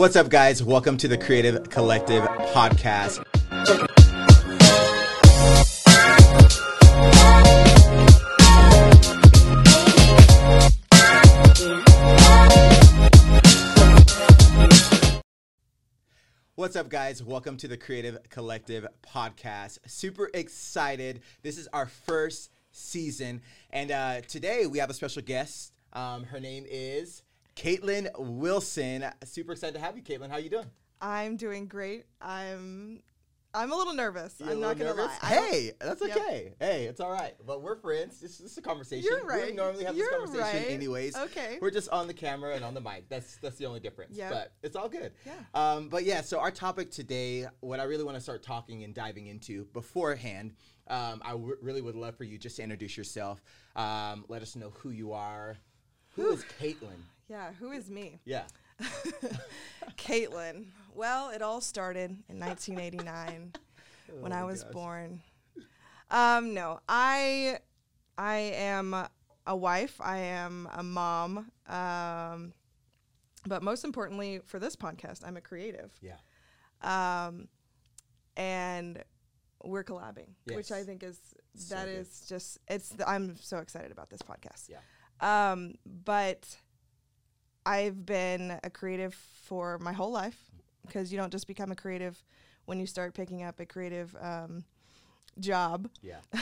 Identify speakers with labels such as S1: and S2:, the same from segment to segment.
S1: What's up, guys? Welcome to the Creative Collective podcast. What's up, guys? Welcome to the Creative Collective podcast. Super excited. This is our first season, and uh, today we have a special guest. Um, her name is Caitlyn Wilson. Super excited to have you, Caitlyn. How you doing?
S2: I'm doing great. I'm I'm a little nervous.
S1: You a
S2: I'm not gonna
S1: nervous?
S2: lie.
S1: Hey, that's
S2: Yep.
S1: okay. Hey, it's all right. But we're friends. This, this is a conversation.
S2: You're right.
S1: We normally have this
S2: You're
S1: conversation
S2: right.
S1: anyways.
S2: Okay.
S1: We're just on the camera and on the mic. That's that's the only difference.
S2: Yep.
S1: But it's all good.
S2: Yeah.
S1: Um, but yeah, so our topic today, what I really want to start talking and diving into beforehand, um, I w- really would love for you just to introduce yourself. Um, let us know who you are. Who is Caitlyn?
S2: Yeah, who is me?
S1: Yeah.
S2: Caitlyn. Well, it all started in 1989 when
S1: Oh
S2: I was
S1: gosh.
S2: born. Um, no, I I am a wife. I am a mom. Um, but most importantly, for this podcast, I'm a creative.
S1: Yeah.
S2: um, and we're collabing, which I think is
S1: So
S2: that
S1: good.
S2: is just it's. I'm so excited about this podcast.
S1: Yeah.
S2: Um, but I've been a creative for my whole life because you don't just become a creative when you start picking up a creative um, job.
S1: Yeah.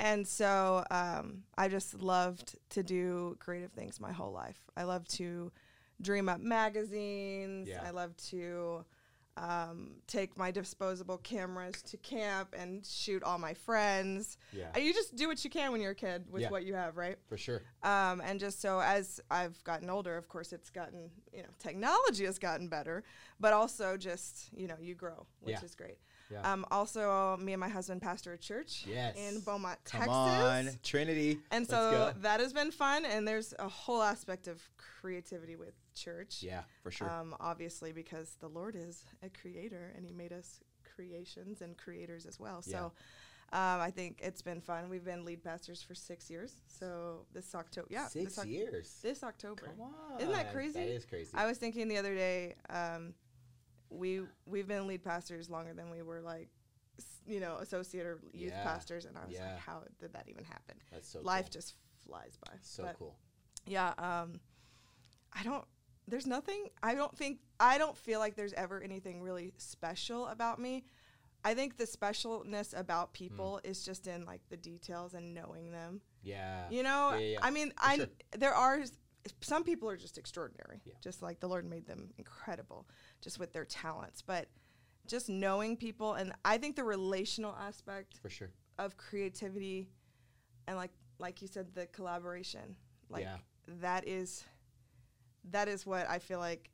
S2: And so um, I just loved to do creative things my whole life. I love to dream up magazines.
S1: Yeah.
S2: I love to um, take my disposable cameras to camp and shoot all my friends.
S1: Yeah.
S2: And you just do what you can when you're a kid with
S1: Yeah.
S2: what you have, right?
S1: For sure.
S2: Um, and just so as I've gotten older, of course, it's gotten, you know, technology has gotten better, but also just, you know, you grow, which
S1: Yeah.
S2: is great.
S1: Yeah.
S2: Um, also, me and my husband pastor a church
S1: Yes.
S2: in Beaumont,
S1: Come
S2: Texas.
S1: on, Trinity.
S2: And so that has been fun. And there's a whole aspect of creativity with church.
S1: Yeah, for sure.
S2: Um, obviously, because the Lord is a creator and he made us creations and creators as well.
S1: Yeah.
S2: So um, I think it's been fun. We've been lead pastors for six years. So this October, yeah,
S1: Six
S2: this, Oc-
S1: years.
S2: this October.
S1: Come on.
S2: Isn't that crazy?
S1: That is crazy.
S2: I was thinking the other day, um, we we've been lead pastors longer than we were like, you know, associate or youth
S1: Yeah.
S2: pastors, and I was
S1: Yeah.
S2: like, how did that even happen?
S1: That's so
S2: Life
S1: cool.
S2: just flies by.
S1: so
S2: But,
S1: cool.
S2: Yeah. Um, I don't. There's nothing. I don't think. I don't feel like there's ever anything really special about me. I think the specialness about people
S1: Hmm.
S2: is just in like the details and knowing them.
S1: Yeah.
S2: You know,
S1: Yeah.
S2: I mean,
S1: For
S2: I
S1: sure.
S2: there are some people are just extraordinary.
S1: Yeah.
S2: Just like the Lord made them incredible, just with their talents. But just knowing people, and I think the relational aspect
S1: For sure.
S2: of creativity, and like like you said, the collaboration, like
S1: Yeah.
S2: that is that is what I feel like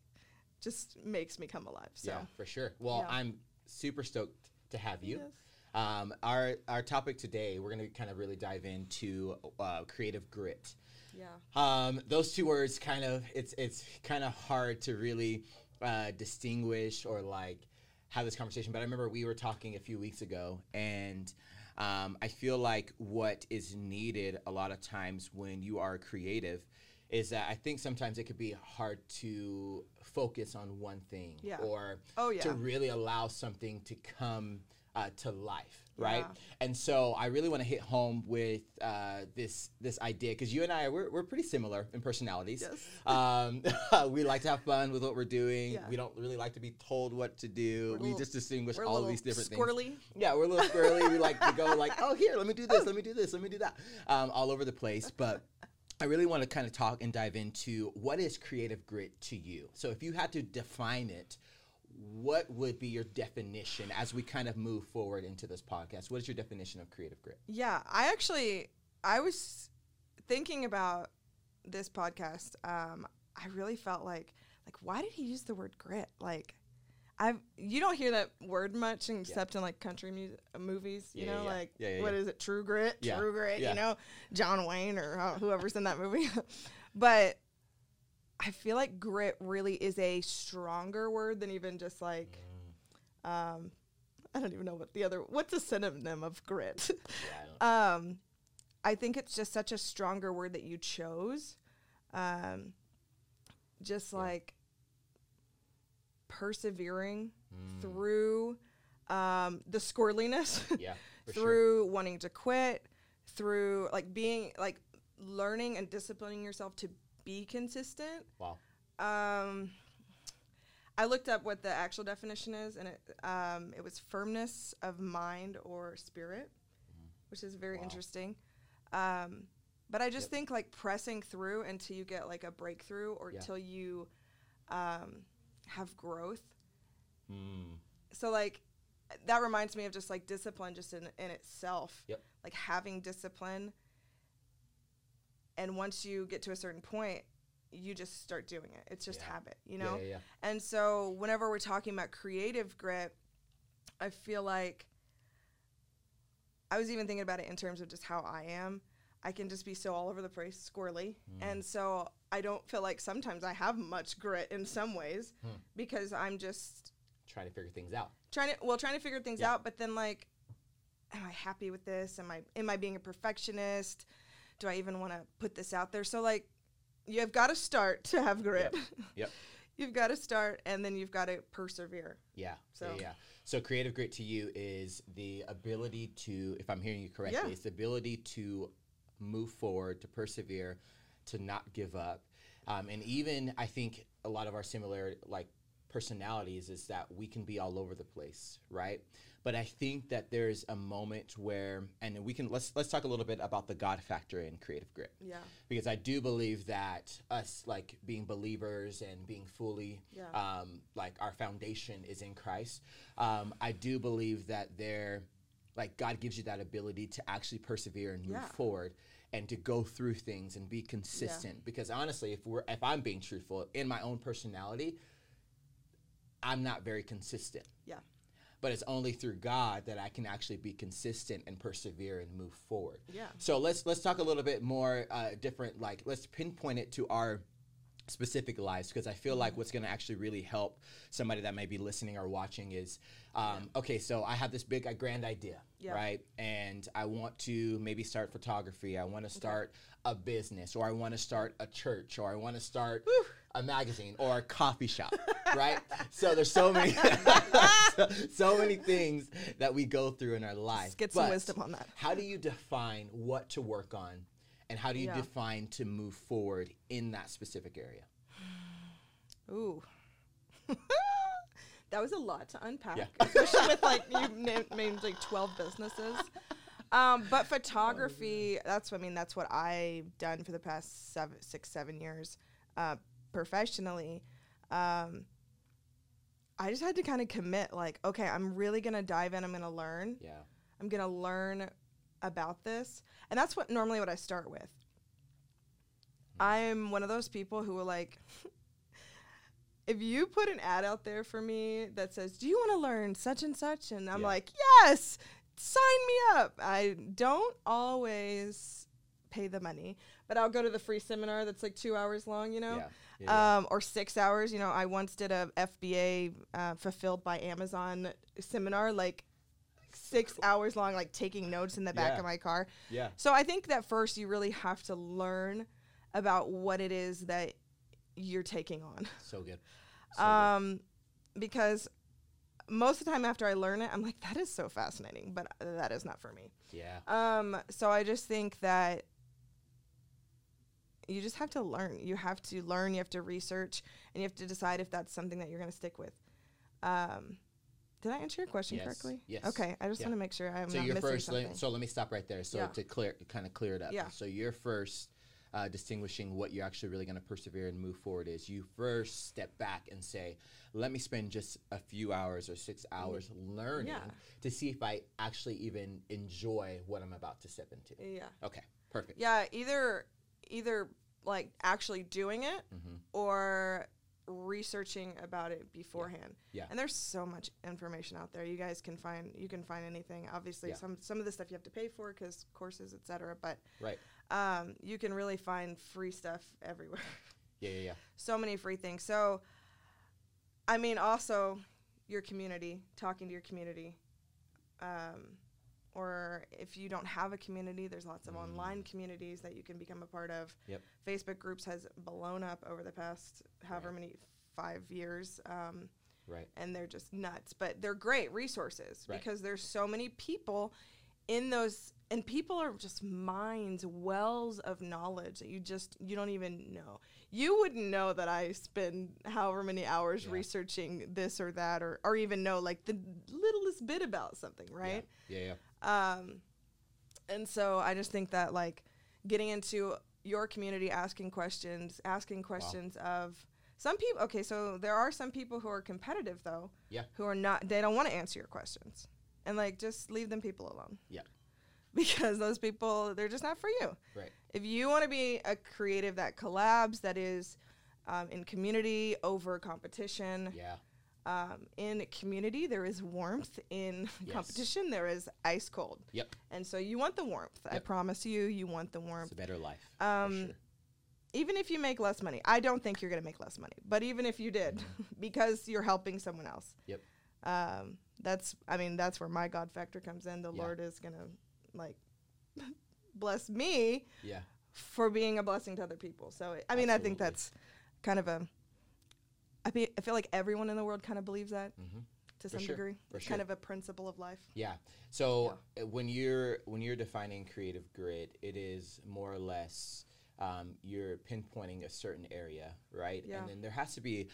S2: just makes me come alive. So
S1: Yeah, for sure. Well,
S2: Yeah.
S1: I'm super stoked to have you.
S2: Yes.
S1: Um, our our topic today, we're gonna kind of really dive into uh, creative grit.
S2: Yeah,
S1: Um, those two words kind of it's it's kind of hard to really uh, distinguish or like have this conversation. But I remember we were talking a few weeks ago, and um, I feel like what is needed a lot of times when you are creative is that I think sometimes it could be hard to focus on one thing
S2: Yeah.
S1: or
S2: Oh, yeah.
S1: to really allow something to come uh, to life, right?
S2: Yeah.
S1: And so I really want to hit home with uh, this this idea because you and I we're, we're pretty similar in personalities.
S2: Yes.
S1: Um, we like to have fun with what we're doing.
S2: Yeah.
S1: We don't really like to be told what to do.
S2: We're
S1: we
S2: little-
S1: just distinguish all of these different
S2: squirrely.
S1: things. Yeah, we're a little squirrely. we like to go like, oh, here, let me do this, let me do this, let me do that, um, all over the place. But I really want to kind of talk and dive into what is creative grit to you. So if you had to define it, what would be your definition as we kind of move forward into this podcast? What is your definition of creative grit?
S2: Yeah, I actually I was thinking about this podcast. Um, I really felt like like why did he use the word grit? Like I've you don't hear that word much except in like country music movies. You
S1: Yeah,
S2: know,
S1: yeah,
S2: like
S1: yeah, yeah,
S2: what
S1: yeah.
S2: is it? True Grit.
S1: Yeah,
S2: True Grit.
S1: yeah.
S2: You know, John Wayne or uh, whoever's in that movie. but I feel like grit really is a stronger word than even just like. Um, I don't even know what the other. What's a synonym of grit?
S1: Yeah, I
S2: um, I think it's just such a stronger word that you chose. Um, just like persevering through um, the squirreliness,
S1: Yeah. For sure.
S2: through wanting to quit, through like being like learning and disciplining yourself to be consistent.
S1: Wow.
S2: Um, I looked up what the actual definition is, and it um, it was firmness of mind or spirit, which is very
S1: Mm-hmm. Wow.
S2: interesting. Um, but I just
S1: Yep.
S2: think like pressing through until you get like a breakthrough or
S1: Yeah.
S2: till you um, have growth.
S1: Mm.
S2: So like that reminds me of just like discipline just in, in itself.
S1: Yep.
S2: Like having discipline. And once you get to a certain point, you just start doing it. It's just
S1: Yeah.
S2: habit, you know?
S1: Yeah, yeah.
S2: And so whenever we're talking about creative grit, I feel like I was even thinking about it in terms of just how I am. I can just be so all over the place, squirrely. And so I don't feel like sometimes I have much grit in some ways
S1: Hmm.
S2: because I'm just
S1: Trying to figure things out.
S2: trying to well trying to figure things out, but then like am I happy with this? Am I am I being a perfectionist? Do I even want to put this out there? So like you have got to start to have grit.
S1: Yep.
S2: you've got to start and then you've got to persevere.
S1: Yeah.
S2: So-
S1: So yeah. So creative grit to you is the ability to, if I'm hearing you correctly,
S2: Yeah.
S1: it's the ability to move forward, to persevere, to not give up, um, and even I think a lot of our similar like personalities is that we can be all over the place, right? But I think that there's a moment where, and we can let's let's talk a little bit about the God factor in creative grit
S2: Yeah.
S1: because I do believe that us like being believers and being fully
S2: Yeah.
S1: um, like our foundation is in Christ. Um, I do believe that there, like God gives you that ability to actually persevere and move
S2: Yeah.
S1: forward and to go through things and be consistent. Because honestly, if we're if I'm being truthful in my own personality, I'm not very consistent.
S2: Yeah.
S1: But it's only through God that I can actually be consistent and persevere and move forward.
S2: Yeah.
S1: So let's let's talk a little bit more uh, different. Like let's pinpoint it to our specific lives because I feel
S2: Mm-hmm.
S1: like what's going to actually really help somebody that may be listening or watching is, um, okay, so I have this big uh, grand idea,
S2: Yeah.
S1: right? And I want to maybe start photography. I want to start a business, or I want to start a church, or I want to start a magazine or a coffee shop, right? So there's so many, so, so many things that we go through in our life.
S2: Let's get some
S1: But
S2: wisdom on that.
S1: How do you define what to work on, and how do you
S2: Yeah.
S1: define to move forward in that specific area?
S2: Ooh. that was a lot to unpack,
S1: Yeah.
S2: especially with like you named, named like twelve businesses. Um, but photography, that's what I mean. That's what I've done for the past seven, six, seven years, uh, professionally. Um, I just had to kind of commit, like, okay, I'm really gonna dive in. I'm gonna learn.
S1: Yeah.
S2: I'm gonna learn about this, and that's what normally what I start with. I'm one of those people who will like. If you put an ad out there for me that says, "Do you want to learn such and such?" and I'm
S1: Yeah.
S2: like, "Yes, sign me up." I don't always pay the money, but I'll go to the free seminar that's like two hours long. You know.
S1: Yeah, yeah.
S2: um, or six hours. You know, I once did a FBA uh, fulfilled by Amazon seminar, like six hours long, like taking notes in the back
S1: Yeah.
S2: of my car.
S1: yeah.
S2: So I think that first you really have to learn about what it is that you're taking on,
S1: So good. So good.
S2: um, because most of the time after I learn it, I'm like, that is so fascinating, but that is not for me.
S1: yeah.
S2: Um, so I just think that you just have to learn. You have to learn. You have to research, and you have to decide if that's something that you're going to stick with. Um, did I answer your question
S1: Yes,
S2: correctly?
S1: yes,
S2: Okay. I just
S1: yeah.
S2: want to make sure I'm
S1: so
S2: not
S1: your
S2: missing
S1: first.
S2: something.
S1: Let, so let me stop right there. So
S2: Yeah.
S1: to clear, kind of clear it up.
S2: Yeah.
S1: So your first. Uh, distinguishing what you're actually really going to persevere and move forward is you first step back and say, let me spend just a few hours or six hours learning
S2: Yeah.
S1: to see if I actually even enjoy what I'm about to step into.
S2: yeah.
S1: Okay, perfect.
S2: Yeah, either either like actually doing it
S1: Mhm.
S2: or researching about it beforehand.
S1: Yeah.
S2: And there's so much information out there. You guys can find you can find anything. Obviously,
S1: Yeah.
S2: some some of the stuff you have to pay for cuz courses, etc. But
S1: Right.
S2: um, you can really find free stuff everywhere.
S1: Yeah, yeah, yeah.
S2: so many free things. So I mean also your community, talking to your community. Um, or if you don't have a community, there's lots of online communities that you can become a part of.
S1: Yep.
S2: Facebook groups has blown up over the past however
S1: Right.
S2: many five years. Um,
S1: Right.
S2: and they're just nuts. But they're great resources
S1: Right.
S2: because there's so many people in those and people are just minds wells of knowledge that you just you don't even know you wouldn't know that i spend however many hours
S1: Yeah.
S2: researching this or that or, or even know like the littlest bit about something right
S1: Yeah. Yeah.
S2: Um, and so I just think that like getting into your community, asking questions, asking questions of some people. Okay, so there are some people who are competitive though,
S1: Yeah.
S2: who are not. They don't want to answer your questions, and like just leave them people alone.
S1: Yeah.
S2: Because those people, they're just not for you.
S1: Right.
S2: If you want to be a creative that collabs, that is um, in community over competition,
S1: Yeah.
S2: Um, in community there is warmth in
S1: Yes.
S2: competition there is ice cold
S1: Yep.
S2: and so you want the warmth i promise you you want the
S1: It's
S2: warmth
S1: a better life.
S2: Um,
S1: sure.
S2: even if you make less money i don't think you're going to make less money but even if you did because you're helping someone else
S1: Mm-hmm. Yep.
S2: um, that's i mean that's where my god factor comes in the
S1: Yeah.
S2: lord is going to like bless me
S1: Yeah.
S2: for being a blessing to other people. So I mean, I think that's kind of a. I fe- I feel like everyone in the world kind of believes that
S1: Mm-hmm.
S2: to
S1: For
S2: some
S1: sure,
S2: degree.
S1: for
S2: It's kind of a principle of life.
S1: Yeah. So uh, when you're when you're defining creative grit, it is more or less um, you're pinpointing a certain area, right?
S2: Yeah.
S1: And then there has to be,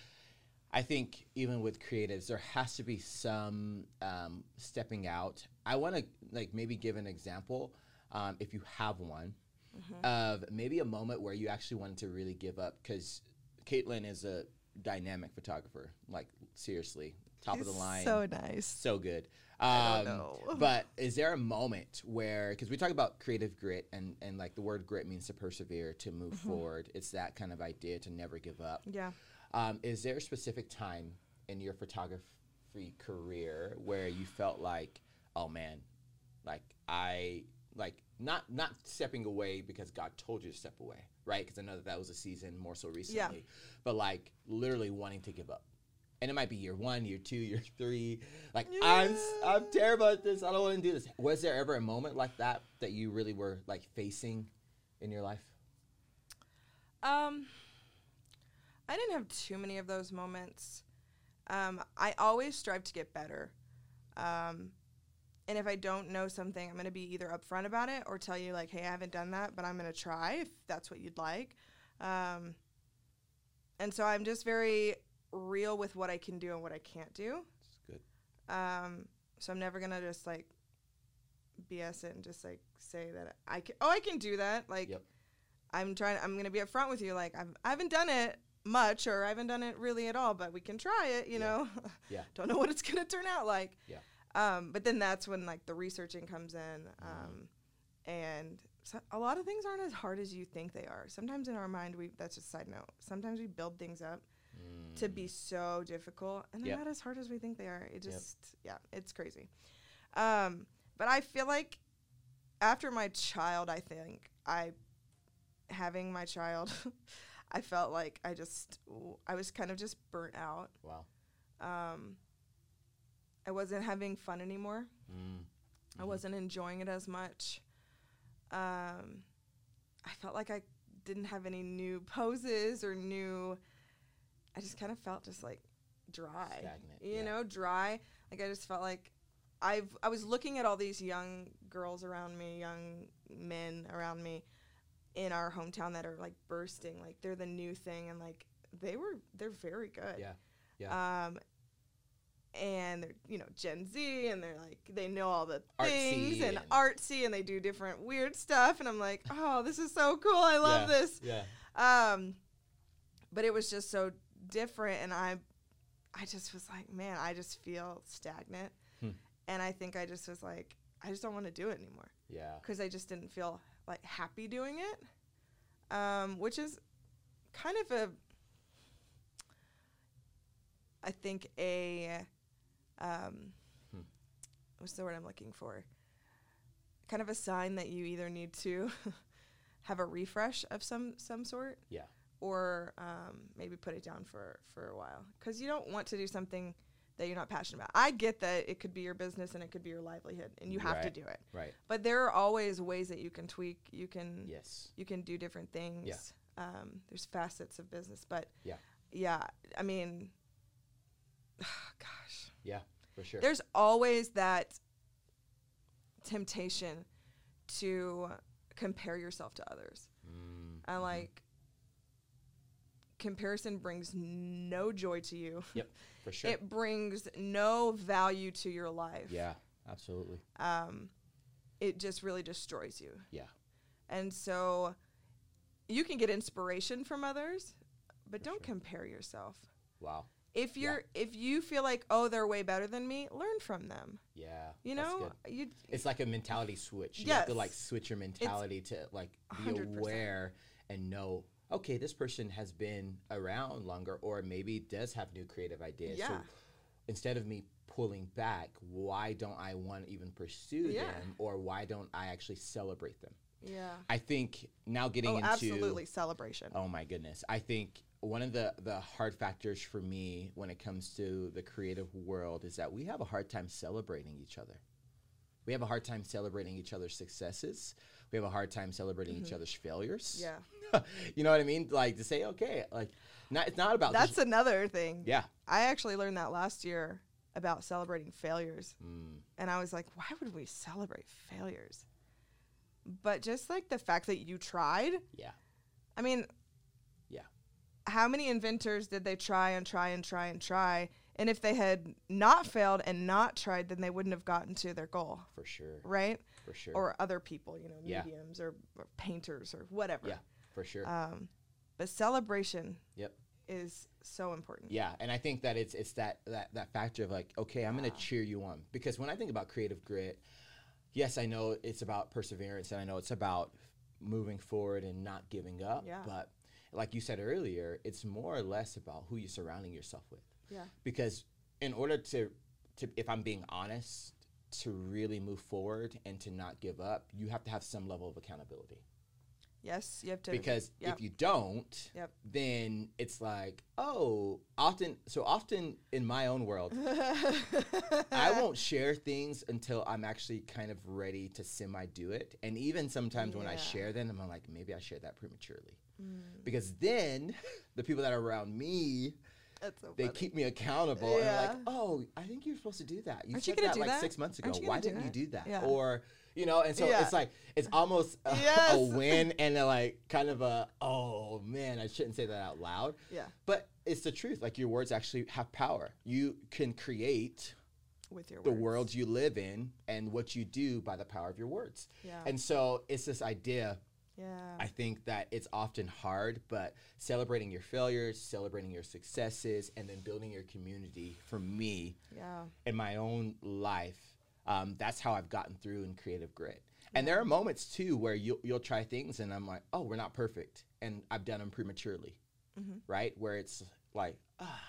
S1: I think, even with creatives, there has to be some um, stepping out. I want to like maybe give an example, um, if you have one,
S2: Mm-hmm.
S1: of maybe a moment where you actually wanted to really give up because Caitlyn is a dynamic photographer, like seriously, top of the line
S2: So nice.
S1: so good. Um, but is there a moment where, because we talk about creative grit, and and like the word grit means to persevere, to move
S2: Mm-hmm.
S1: forward. It's that kind of idea to never give up.
S2: Yeah.
S1: Um, is there a specific time in your photography career where you felt like, oh man, like I like not not stepping away because God told you to step away, right? Because I know that that was a season more so recently, but like literally wanting to give up. And it might be year one, year two, year three. Like I'm, s- I'm terrible at this. I don't want to do this. Was there ever a moment like that that you really were like facing in your life?
S2: Um, I didn't have too many of those moments. Um, I always strive to get better. Um, and if I don't know something, I'm going to be either upfront about it or tell you, like, hey, I haven't done that, but I'm going to try if that's what you'd like. Um, and so I'm just very real with what I can do and what I can't do.
S1: It's good.
S2: Um, so I'm never going to just like BS it and just like say that I can, oh, I can do that. Like,
S1: Yep.
S2: I'm trying. I'm gonna be upfront with you. Like I've, I haven't done it much, or I haven't done it really at all. But we can try it. You
S1: Yeah.
S2: know.
S1: Yeah.
S2: Don't know what it's gonna turn out like.
S1: Yeah.
S2: Um, but then that's when like the researching comes in, um, and so a lot of things aren't as hard as you think they are. Sometimes in our mind, we that's just a side note. Sometimes we build things up to be so difficult, and they're
S1: Yep.
S2: not as hard as we think they are. It
S1: Yep.
S2: just yeah, it's crazy. Um, but I feel like after my child, I think I having my child, I felt like I just I was kind of just burnt out.
S1: Wow.
S2: Um, I wasn't having fun anymore.
S1: Mm.
S2: I wasn't enjoying it as much. Um, I felt like I didn't have any new poses or new. I just kind of felt just like dry,
S1: Stagnant,
S2: you
S1: yeah.
S2: know, dry. Like I just felt like I've I was looking at all these young girls around me, young men around me in our hometown that are like bursting, like they're the new thing, and like they were they're very good.
S1: Yeah. Yeah.
S2: Um, and they're you know Gen Z, and they're like they know all the
S1: Artsy
S2: things and,
S1: and-
S2: artsy, and they do different weird stuff, and I'm like, oh, this is so cool. I love
S1: yeah.
S2: this.
S1: Yeah.
S2: Um, but it was just so different, and I, I just was like, man, I just feel stagnant,
S1: Hmm.
S2: and I think I just was like, I just don't want to do it anymore
S1: Yeah.
S2: because I just didn't feel like happy doing it, um, which is kind of a, I think a, um,
S1: Hmm.
S2: what's the word I'm looking for? Kind of a sign that you either need to have a refresh of some some sort,
S1: Yeah.
S2: or um, maybe put it down for for a while because you don't want to do something that you're not passionate about. I get that it could be your business and it could be your livelihood, and you have to do it
S1: Right.
S2: but there are always ways that you can tweak you can
S1: Yes.
S2: you can do different things um, there's facets of business but
S1: Yeah.
S2: yeah i mean
S1: Yeah, for sure.
S2: There's always that temptation to compare yourself to others.
S1: Mm,
S2: And
S1: mhm.
S2: like comparison brings no joy to you.
S1: Yep, for sure.
S2: It brings no value to your life.
S1: yeah, absolutely.
S2: Um it just really destroys you.
S1: Yeah.
S2: And so you can get inspiration from others, but
S1: For
S2: don't
S1: sure.
S2: compare yourself.
S1: Wow.
S2: If you're if you feel like oh they're way better than me, learn from them.
S1: Yeah.
S2: You know, you
S1: It's like a mentality switch. You have to like switch your mentality to like be
S2: 100%.
S1: aware and know, okay, this person has been around longer or maybe does have new creative ideas. So
S2: Yeah.
S1: instead of me pulling back, why don't I want to even pursue
S2: Yeah.
S1: them or why don't I actually celebrate them?
S2: yeah.
S1: I think now getting
S2: Oh,
S1: into
S2: absolutely celebration.
S1: Oh my goodness. I think one of the the hard factors for me when it comes to the creative world is that we have a hard time celebrating each other. We have a hard time celebrating each other's successes. We have a hard time celebrating each other's failures.
S2: Mm-hmm. Yeah.
S1: you know what I mean? Like to say, okay, like not it's not about
S2: That's
S1: this-
S2: another thing.
S1: yeah.
S2: I actually learned that last year about celebrating failures.
S1: Mm,
S2: And I was like, why would we celebrate failures? But just like the fact that you tried,
S1: yeah.
S2: I mean. How many inventors did they try and try and try and try? And if they had not failed and not tried, then they wouldn't have gotten to their goal,
S1: For sure.
S2: right?
S1: For sure.
S2: Or other people, you know,
S1: Yeah.
S2: mediums or, or painters or whatever.
S1: yeah, for sure.
S2: Um, but celebration
S1: Yep.
S2: is so important.
S1: Yeah, and I think that it's it's that that that factor of like, okay, I'm
S2: Yeah.
S1: gonna cheer you on because when I think about creative grit, yes, I know it's about perseverance and I know it's about moving forward and not giving up.
S2: Yeah.
S1: But like you said earlier, it's more or less about who you're surrounding yourself with.
S2: Yeah.
S1: Because in order to to if I'm being honest, to really move forward and to not give up, you have to have some level of accountability
S2: Yes, you have to.
S1: because
S2: yep.
S1: if you don't
S2: Yep.
S1: then it's like oh often so often in my own world i won't share things until i'm actually kind of ready to semi do it and even sometimes when i share them i'm like maybe i shared that prematurely
S2: Mm,
S1: because then the people that are around me
S2: that's so
S1: they
S2: funny.
S1: keep me accountable and they're like oh i think you're supposed to do that you
S2: Aren't you
S1: said
S2: gonna
S1: that like
S2: that?
S1: six months ago why didn't you do that
S2: Yeah.
S1: or you know and so
S2: Yeah.
S1: it's like it's almost a, a win and a, like kind of a oh man i shouldn't say that out loud
S2: yeah,
S1: but it's the truth. Like your words actually have power. You can create
S2: with your
S1: the
S2: words.
S1: world you live in and what you do by the power of your words.
S2: Yeah,
S1: And so it's this idea.
S2: yeah,
S1: I think that it's often hard, but celebrating your failures, celebrating your successes, and then building your community for me
S2: yeah,
S1: in my own life, um, that's how I've gotten through in creative grit. And there are moments too where you'll, you'll try things and I'm like, oh, we're not perfect. And I've done them prematurely,
S2: Mhm.
S1: right? Where it's like, ah,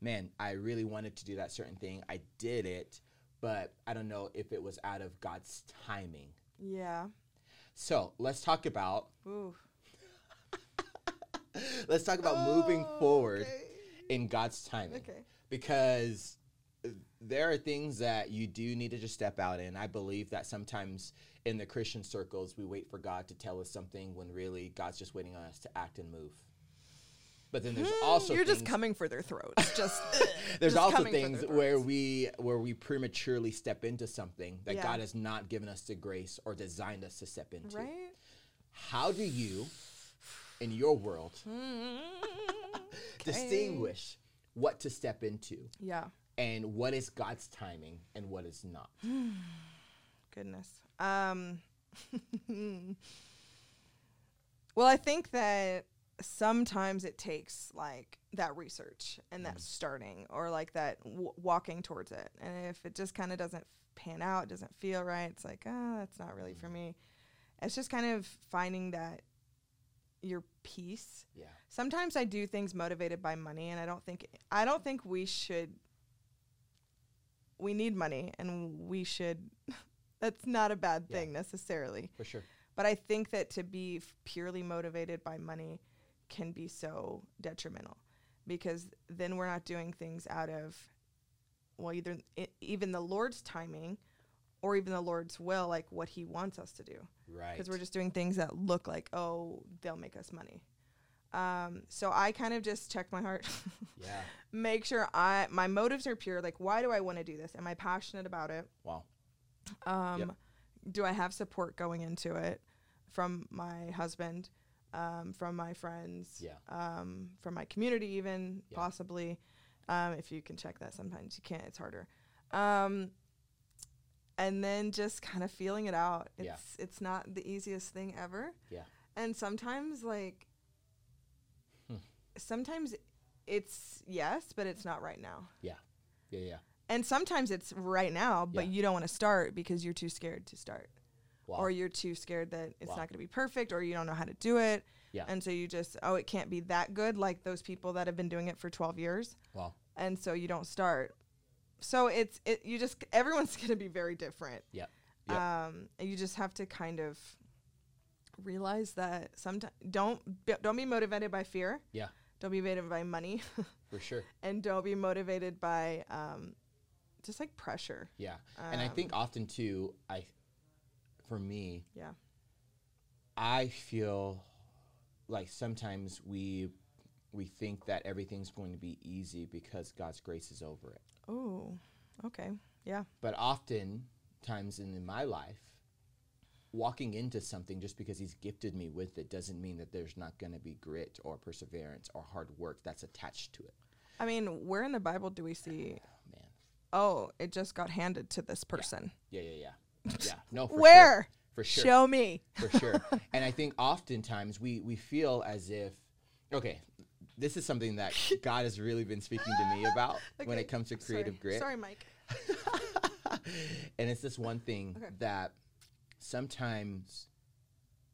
S1: man, I really wanted to do that certain thing. I did it, but I don't know if it was out of God's timing.
S2: yeah.
S1: So let's talk about
S2: Ooh.
S1: let's talk about moving
S2: Oh,
S1: forward
S2: okay.
S1: in God's timing.
S2: Okay.
S1: because there are things that you do need to just step out in. I believe that sometimes in the Christian circles, we wait for God to tell us something when really God's just waiting on us to act and move. But then there's
S2: Hmm,
S1: also
S2: you're just coming for their throats. Just
S1: there's
S2: just
S1: also
S2: coming for their
S1: things where we where we prematurely step into something that
S2: Yeah.
S1: God has not given us the grace or designed us to step into.
S2: right.
S1: How do you, in your world,
S2: Mm,
S1: distinguish what to step into
S2: Yeah.
S1: And what is God's timing and what is not?
S2: Goodness. Um. well, I think that sometimes it takes like that research and that mm. starting or like that w- walking towards it. And if it just kind of doesn't pan out, doesn't feel right, it's like, oh, that's not really for mm. me. It's just kind of finding that your peace.
S1: Yeah.
S2: Sometimes I do things motivated by money, and I don't think I don't think we should. We need money, and we should. that's not a bad
S1: Yeah.
S2: thing necessarily,
S1: For sure.
S2: but I think that to be f- purely motivated by money can be so detrimental, because then we're not doing things out of, well, either i even the Lord's timing, or even the Lord's will, like what He wants us to do
S1: Right.
S2: because we're just doing things that look like oh they'll make us money Um, so I kind of just check my heart,
S1: Yeah.
S2: make sure I my motives are pure. Like, why do I want to do this? Am I passionate about it?
S1: Wow.
S2: Um,
S1: Yep.
S2: Do I have support going into it from my husband, um, from my friends,
S1: Yeah.
S2: um, from my community, even
S1: Yeah.
S2: possibly? Um, if you can check that, sometimes you can't. It's harder. Um, and then just kind of feeling it out. It's
S1: Yeah.
S2: it's not the easiest thing ever.
S1: Yeah.
S2: And sometimes like. Sometimes it's yes, but it's not right now.
S1: Yeah. Yeah. Yeah.
S2: And sometimes it's right now, but
S1: Yeah.
S2: you don't want to start because you're too scared to start.
S1: Wow.
S2: Or you're too scared that it's
S1: Wow.
S2: not going to be perfect or you don't know how to do it.
S1: Yeah.
S2: And so you just, oh, it can't be that good like those people that have been doing it for 12 years.
S1: wow.
S2: And so you don't start. So it's, it, you just, everyone's going to be very different.
S1: Yep. Yep.
S2: Um, you just have to kind of realize that sometimes don't, be- don't be motivated by fear.
S1: Yeah.
S2: Don't be motivated by money
S1: For sure.
S2: and don't be motivated by, um, just like pressure.
S1: Yeah. and I think often too, I, for me,
S2: Yeah.
S1: I feel like sometimes we we think that everything's going to be easy because God's grace is over it.
S2: Oh, okay. Yeah.
S1: But often times in, in my life, walking into something just because he's gifted me with it doesn't mean that there's not going to be grit or perseverance or hard work that's attached to it.
S2: I mean, where in the Bible do we oh, see,
S1: Oh, man.
S2: oh, it just got handed to this person?
S1: Yeah, yeah, yeah. Yeah. No, for
S2: Where?
S1: Sure. For sure.
S2: Show me.
S1: for sure. and I think oftentimes we we feel as if okay, this is something that God has really been speaking to me about when it comes to creative
S2: Sorry.
S1: grit.
S2: Sorry, Mike.
S1: and it's this one thing
S2: Okay.
S1: that sometimes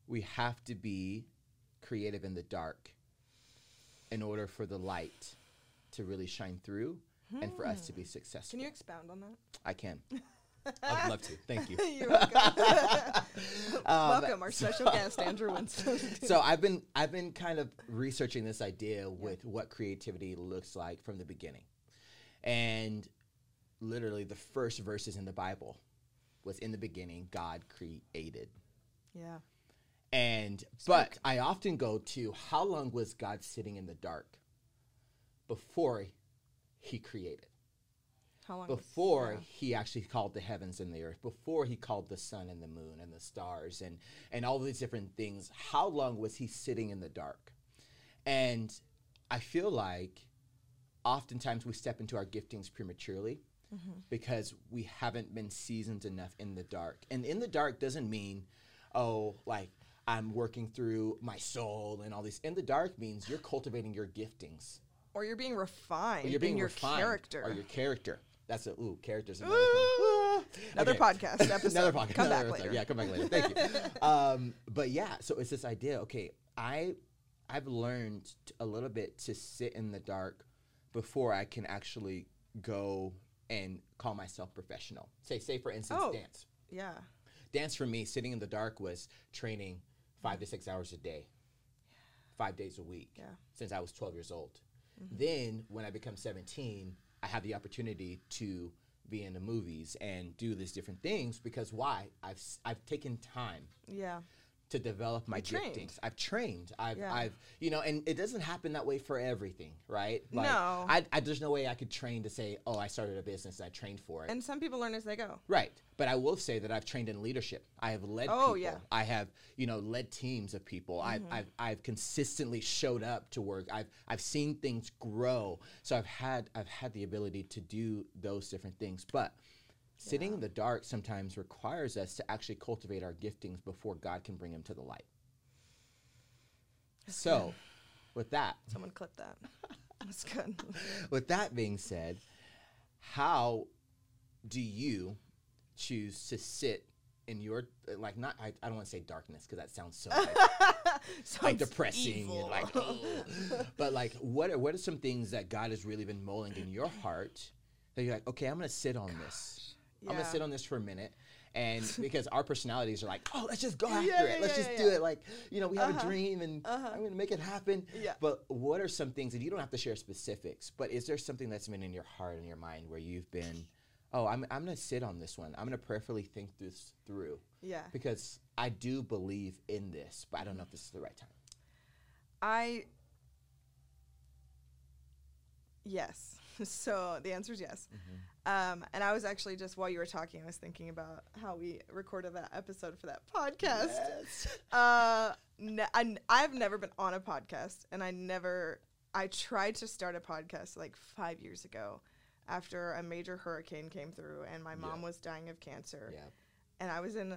S1: we have to be creative in the dark in order for the light to really shine through and for us to be successful.
S2: Can you expound on that?
S1: I can. I'd love to. Thank you.
S2: You're welcome.
S1: Um,
S2: welcome, our special guest, Andrew Winston.
S1: so I've been I've been kind of researching this idea with what creativity looks like from the beginning, and literally the first verses in the Bible was in the beginning God created,
S2: yeah.
S1: and but I often go to how long was God sitting in the dark before He created
S2: How long? was-
S1: before
S2: yeah.
S1: he actually called the heavens and the earth before he called the sun and the moon and the stars and and all these different things how long was he sitting in the dark and i feel like oftentimes we step into our giftings prematurely because we haven't been seasoned enough in the dark and in the dark doesn't mean oh like i'm working through my soul and all these in the dark means you're cultivating your giftings
S2: Or you're being refined
S1: or you're being
S2: in your
S1: refined,
S2: character.
S1: or your character. That's a ooh, character's another
S2: Ooh. Another
S1: Okay.
S2: podcast episode.
S1: another podcast.
S2: Come
S1: another
S2: back
S1: episode.
S2: later.
S1: Yeah, come back later. Thank you. um, but yeah, so it's this idea. Okay, I I've learned a little bit to sit in the dark before I can actually go and call myself professional. Say, say for instance,
S2: Oh.
S1: dance.
S2: Yeah.
S1: Dance for me, sitting in the dark was training five to six hours a day, five days a week,
S2: Yeah.
S1: since I was 12 years old. Mm-hmm. Then, when I become 17, I have the opportunity to be in the movies and do these different things because why? I've I've taken time
S2: Yeah.
S1: To develop my giftings. I've trained. I've,
S2: Yeah.
S1: I've, you know, and it doesn't happen that way for everything, right?
S2: No.
S1: I, I, there's no way I could train to say, oh, I started a business I trained for it.
S2: And some people learn as they go.
S1: Right. But I will say that I've trained in leadership. I have led
S2: Oh,
S1: people.
S2: yeah. Mm-hmm.
S1: I have, you know, led teams of people. I've, I've, I've consistently showed up to work. I've, I've seen things grow. So I've had, I've had the ability to do those different things. But sitting in the dark sometimes requires us to actually cultivate our giftings before God can bring them to the light. so, with that,
S2: Someone clip that. That's good.
S1: with that being said, how do you choose to sit in your like not I, I don't want to say darkness because that sounds so like, like depressing
S2: evil.
S1: and like but like what are what are some things that God has really been molding in your heart that you're like okay I'm gonna sit on this I'm gonna sit on this for a minute and because our personalities are like oh let's just go after
S2: Yeah,
S1: it let's
S2: yeah,
S1: just
S2: yeah,
S1: do it like you know we have
S2: Uh-huh.
S1: a dream and
S2: Uh-huh.
S1: I'm gonna make it happen
S2: Yeah.
S1: but what are some things, and you don't have to share specifics, but is there something that's been in your heart and your mind where you've been, oh, I'm, I'm going to sit on this one. I'm going to prayerfully think this through
S2: Yeah.
S1: because I do believe in this, but I don't know if this is the right time.
S2: I Yes. So the answer is yes.
S1: Mm-hmm.
S2: Um, and I was actually just while you were talking, I was thinking about how we recorded that episode for that podcast.
S1: Yes.
S2: Uh, ne- I, I've never been on a podcast, and I never. I tried to start a podcast like five years ago, after a major hurricane came through, and my mom
S1: Yeah.
S2: was dying of cancer,
S1: Yeah.
S2: and I was in.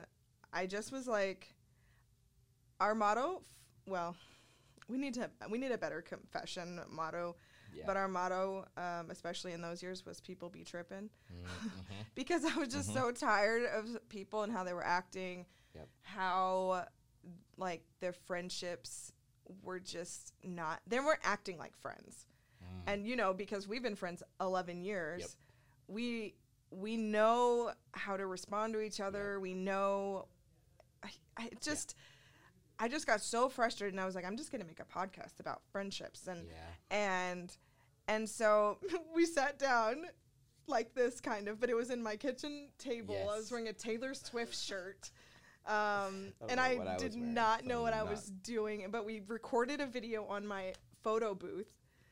S2: I just was like, our motto. f- Well, we need to. We need a better confession motto.
S1: Yeah.
S2: But our motto, um, especially in those years, was "People be tripping."
S1: Mhm.
S2: because I was just
S1: Mhm.
S2: so tired of people and how they were acting,
S1: Yep.
S2: how like their friendships were just not they weren't acting like friends.
S1: Mm.
S2: And you know, because we've been friends 11 years,
S1: Yep.
S2: we we know how to respond to each other. We know I, I just I just got so frustrated and I was like I'm just going to make a podcast about friendships and
S1: yeah.
S2: and and so we sat down like this kind of but it was in my kitchen table. I was wearing a taylor swift shirt um,
S1: I
S2: and i
S1: I
S2: did
S1: wearing,
S2: not know what i
S1: not-
S2: was doing but we recorded a video on my photo booth.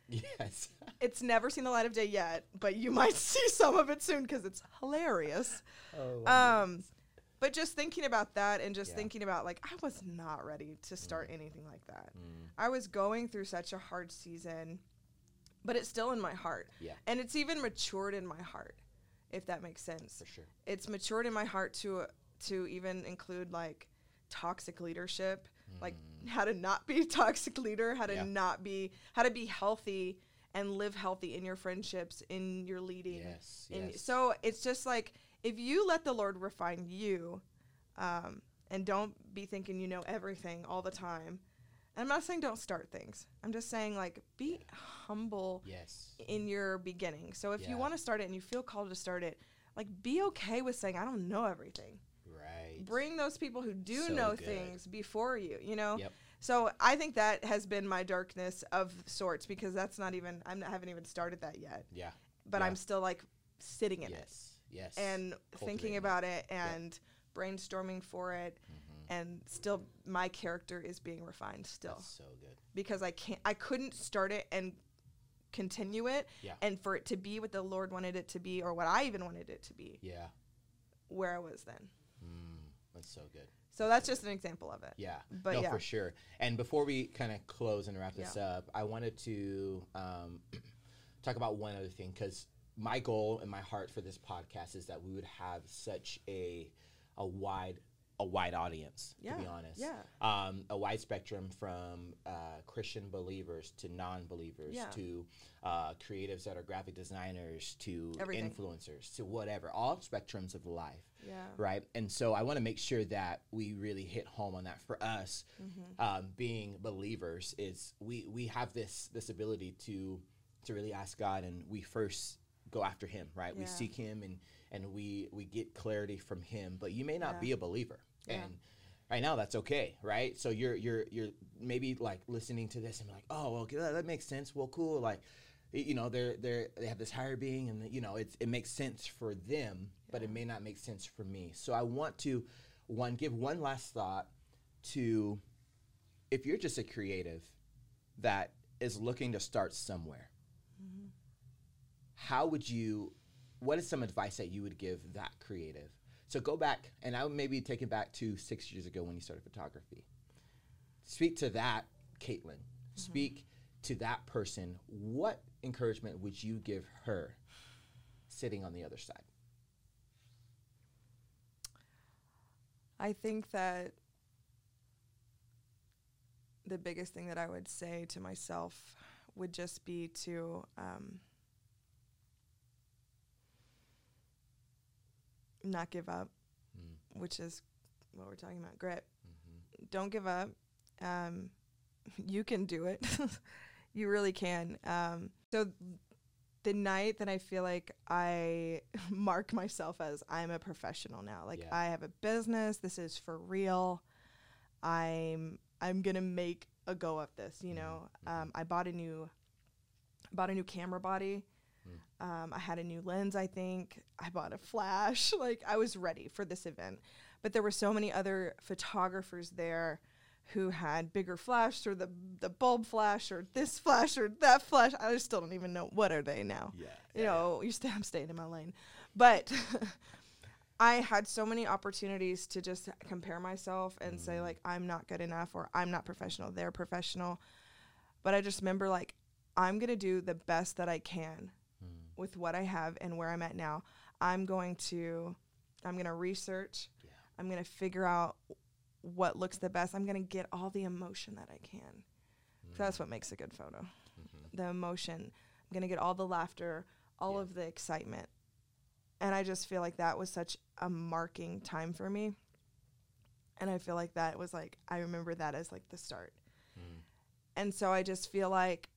S1: Yes.
S2: it's never seen the light of day yet but you might see some of it soon because it's hilarious.
S1: Oh,
S2: um, but just thinking about that and just
S1: Yeah.
S2: thinking about like i was not ready to start anything like that
S1: Mm.
S2: I was going through such a hard season, but it's still in my heart.
S1: Yeah.
S2: And it's even matured in my heart, if that makes sense.
S1: For sure.
S2: It's matured in my heart to to even include like toxic leadership, like how to not be a toxic leader, how to
S1: Mm. Yeah.
S2: not be how to be healthy and live healthy in your friendships, in your leading.
S1: Yes. yes.
S2: So it's just like if you let the Lord refine you, um, and don't be thinking you know everything all the time. And I'm not saying don't start things. I'm just saying like be humble
S1: yes.
S2: in your beginning. So if you want to start it and you feel called to start it, like be okay with saying I don't know everything.
S1: Right.
S2: Bring those people who do
S1: So
S2: know
S1: good.
S2: things before you, you know?
S1: Yep.
S2: So I think that has been my darkness of sorts because that's not even I'm, I haven't even started that yet.
S1: Yeah.
S2: But
S1: Yeah.
S2: I'm still like sitting in it
S1: Yes.
S2: And
S1: Cultivating
S2: thinking about it and brainstorming for it
S1: Mhm.
S2: and still my character is being refined still
S1: That's so good.
S2: because I can't I couldn't start it and continue it
S1: Yeah.
S2: and for it to be what the Lord wanted it to be or what I even wanted it to be
S1: Yeah.
S2: where I was then.
S1: Mm, that's so good.
S2: So that's just an example of it.
S1: Yeah.
S2: But
S1: no,
S2: yeah.
S1: for sure. And before we kind of close and wrap this
S2: Yeah.
S1: up, I wanted to um, talk about one other thing because my goal and my heart for this podcast is that we would have such a a wide a wide audience to be honest
S2: yeah.
S1: um, a wide spectrum from uh, christian believers to non-believers
S2: Yeah.
S1: to uh, creatives that are graphic designers to
S2: Everything.
S1: influencers to whatever all spectrums of life
S2: Yeah.
S1: right? And so I want to make sure that we really hit home on that. For us,
S2: Mm-hmm.
S1: um, being believers, is we we have this this ability to to really ask God, and we first go after Him, right? We seek Him, and and we we get clarity from Him. But you may not
S2: Yeah.
S1: be a believer,
S2: Yeah.
S1: and right now that's okay, right? So you're you're you're maybe like listening to this and like, oh, well, that, that makes sense. Well, cool, like. You know, they're they're they have this higher being, and you know, it's it makes sense for them, but it may not make sense for me. So I want to one give one last thought to if you're just a creative that is looking to start somewhere how would you what is some advice that you would give that creative? So go back and i would maybe take it back to six years ago when you started photography. Speak to that caitlyn. Speak to that person. What encouragement would you give her sitting on the other side?
S2: I think that the biggest thing that I would say to myself would just be to um, not give up,
S1: Mm.
S2: which is what we're talking about grit.
S1: Mhm.
S2: Don't give up. Um, you can do it. you really can. Um, so the night that I feel like I mark myself as I'm a professional now, like
S1: Yeah.
S2: I have a business, this is for real. I'm I'm gonna make a go of this. You know,
S1: Mhm.
S2: um, I bought a new bought a new camera body.
S1: Mm.
S2: Um, I had a new lens. I think I bought a flash. Like I was ready for this event, but there were so many other photographers there who had bigger flash or the the bulb flash or this flash or that flash. I still don't even know what are they now.
S1: Yeah.
S2: You
S1: yeah,
S2: know, you stay, I'm staying in my lane, but I had so many opportunities to just compare myself and say
S1: Mm.
S2: like I'm not good enough or I'm not professional. They're professional, but I just remember like I'm gonna do the best that I can. With what I have and where I'm at now. I'm going to I'm going to research.
S1: Yeah.
S2: I'm going to figure out what looks the best. I'm going to get all the emotion that I can. 'Cause That's what makes a good photo.
S1: Mhm.
S2: The emotion. I'm going to get all the laughter, all
S1: Yeah.
S2: of the excitement. And I just feel like that was such a marking time for me. And I feel like that was like I remember that as like the start.
S1: Mm.
S2: And so I just feel like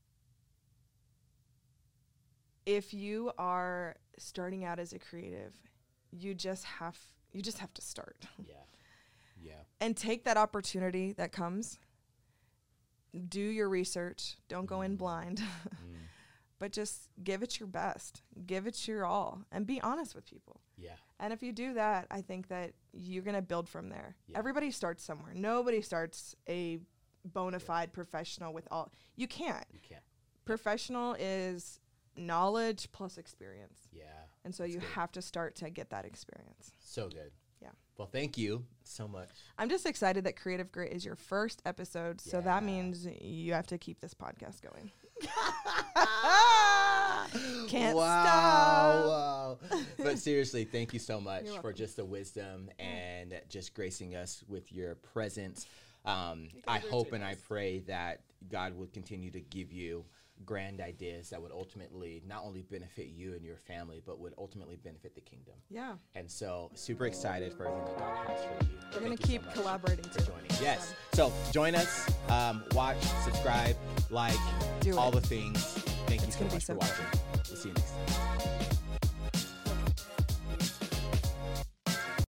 S2: if you are starting out as a creative, you just have you just have to start
S1: Yeah. Yeah.
S2: and take that opportunity that comes. Do your research. Don't go in
S1: Mm.
S2: blind,
S1: Mm.
S2: but just give it your best. Give it your all and be honest with people.
S1: Yeah.
S2: And if you do that, I think that you're going to build from there.
S1: Yeah.
S2: Everybody starts somewhere. Nobody starts a bona fide professional with all. You can't.
S1: You can't.
S2: Professional is knowledge plus experience.
S1: Yeah.
S2: And so you
S1: good.
S2: have to start to get that experience.
S1: So good.
S2: Yeah.
S1: Well, thank you so much.
S2: I'm just excited that Creative Grit is your first episode. So that means you have to keep this podcast going. Can't
S1: wow, Wow. But seriously, thank you so much for just the wisdom and just gracing us with your presence. Um,
S2: You
S1: I hope and I pray that God would continue to give you grand ideas that would ultimately not only benefit you and your family, but would ultimately benefit the kingdom.
S2: Yeah.
S1: And so, super excited for everything that God has for you.
S2: We're going to
S1: so
S2: keep
S1: much
S2: collaborating
S1: for
S2: too.
S1: joining. Yes. So join us, um, watch, subscribe, like,
S2: Do
S1: all
S2: it.
S1: the things. Thank
S2: It's
S1: you so
S2: be
S1: much
S2: so
S1: for watching. We'll see you next time.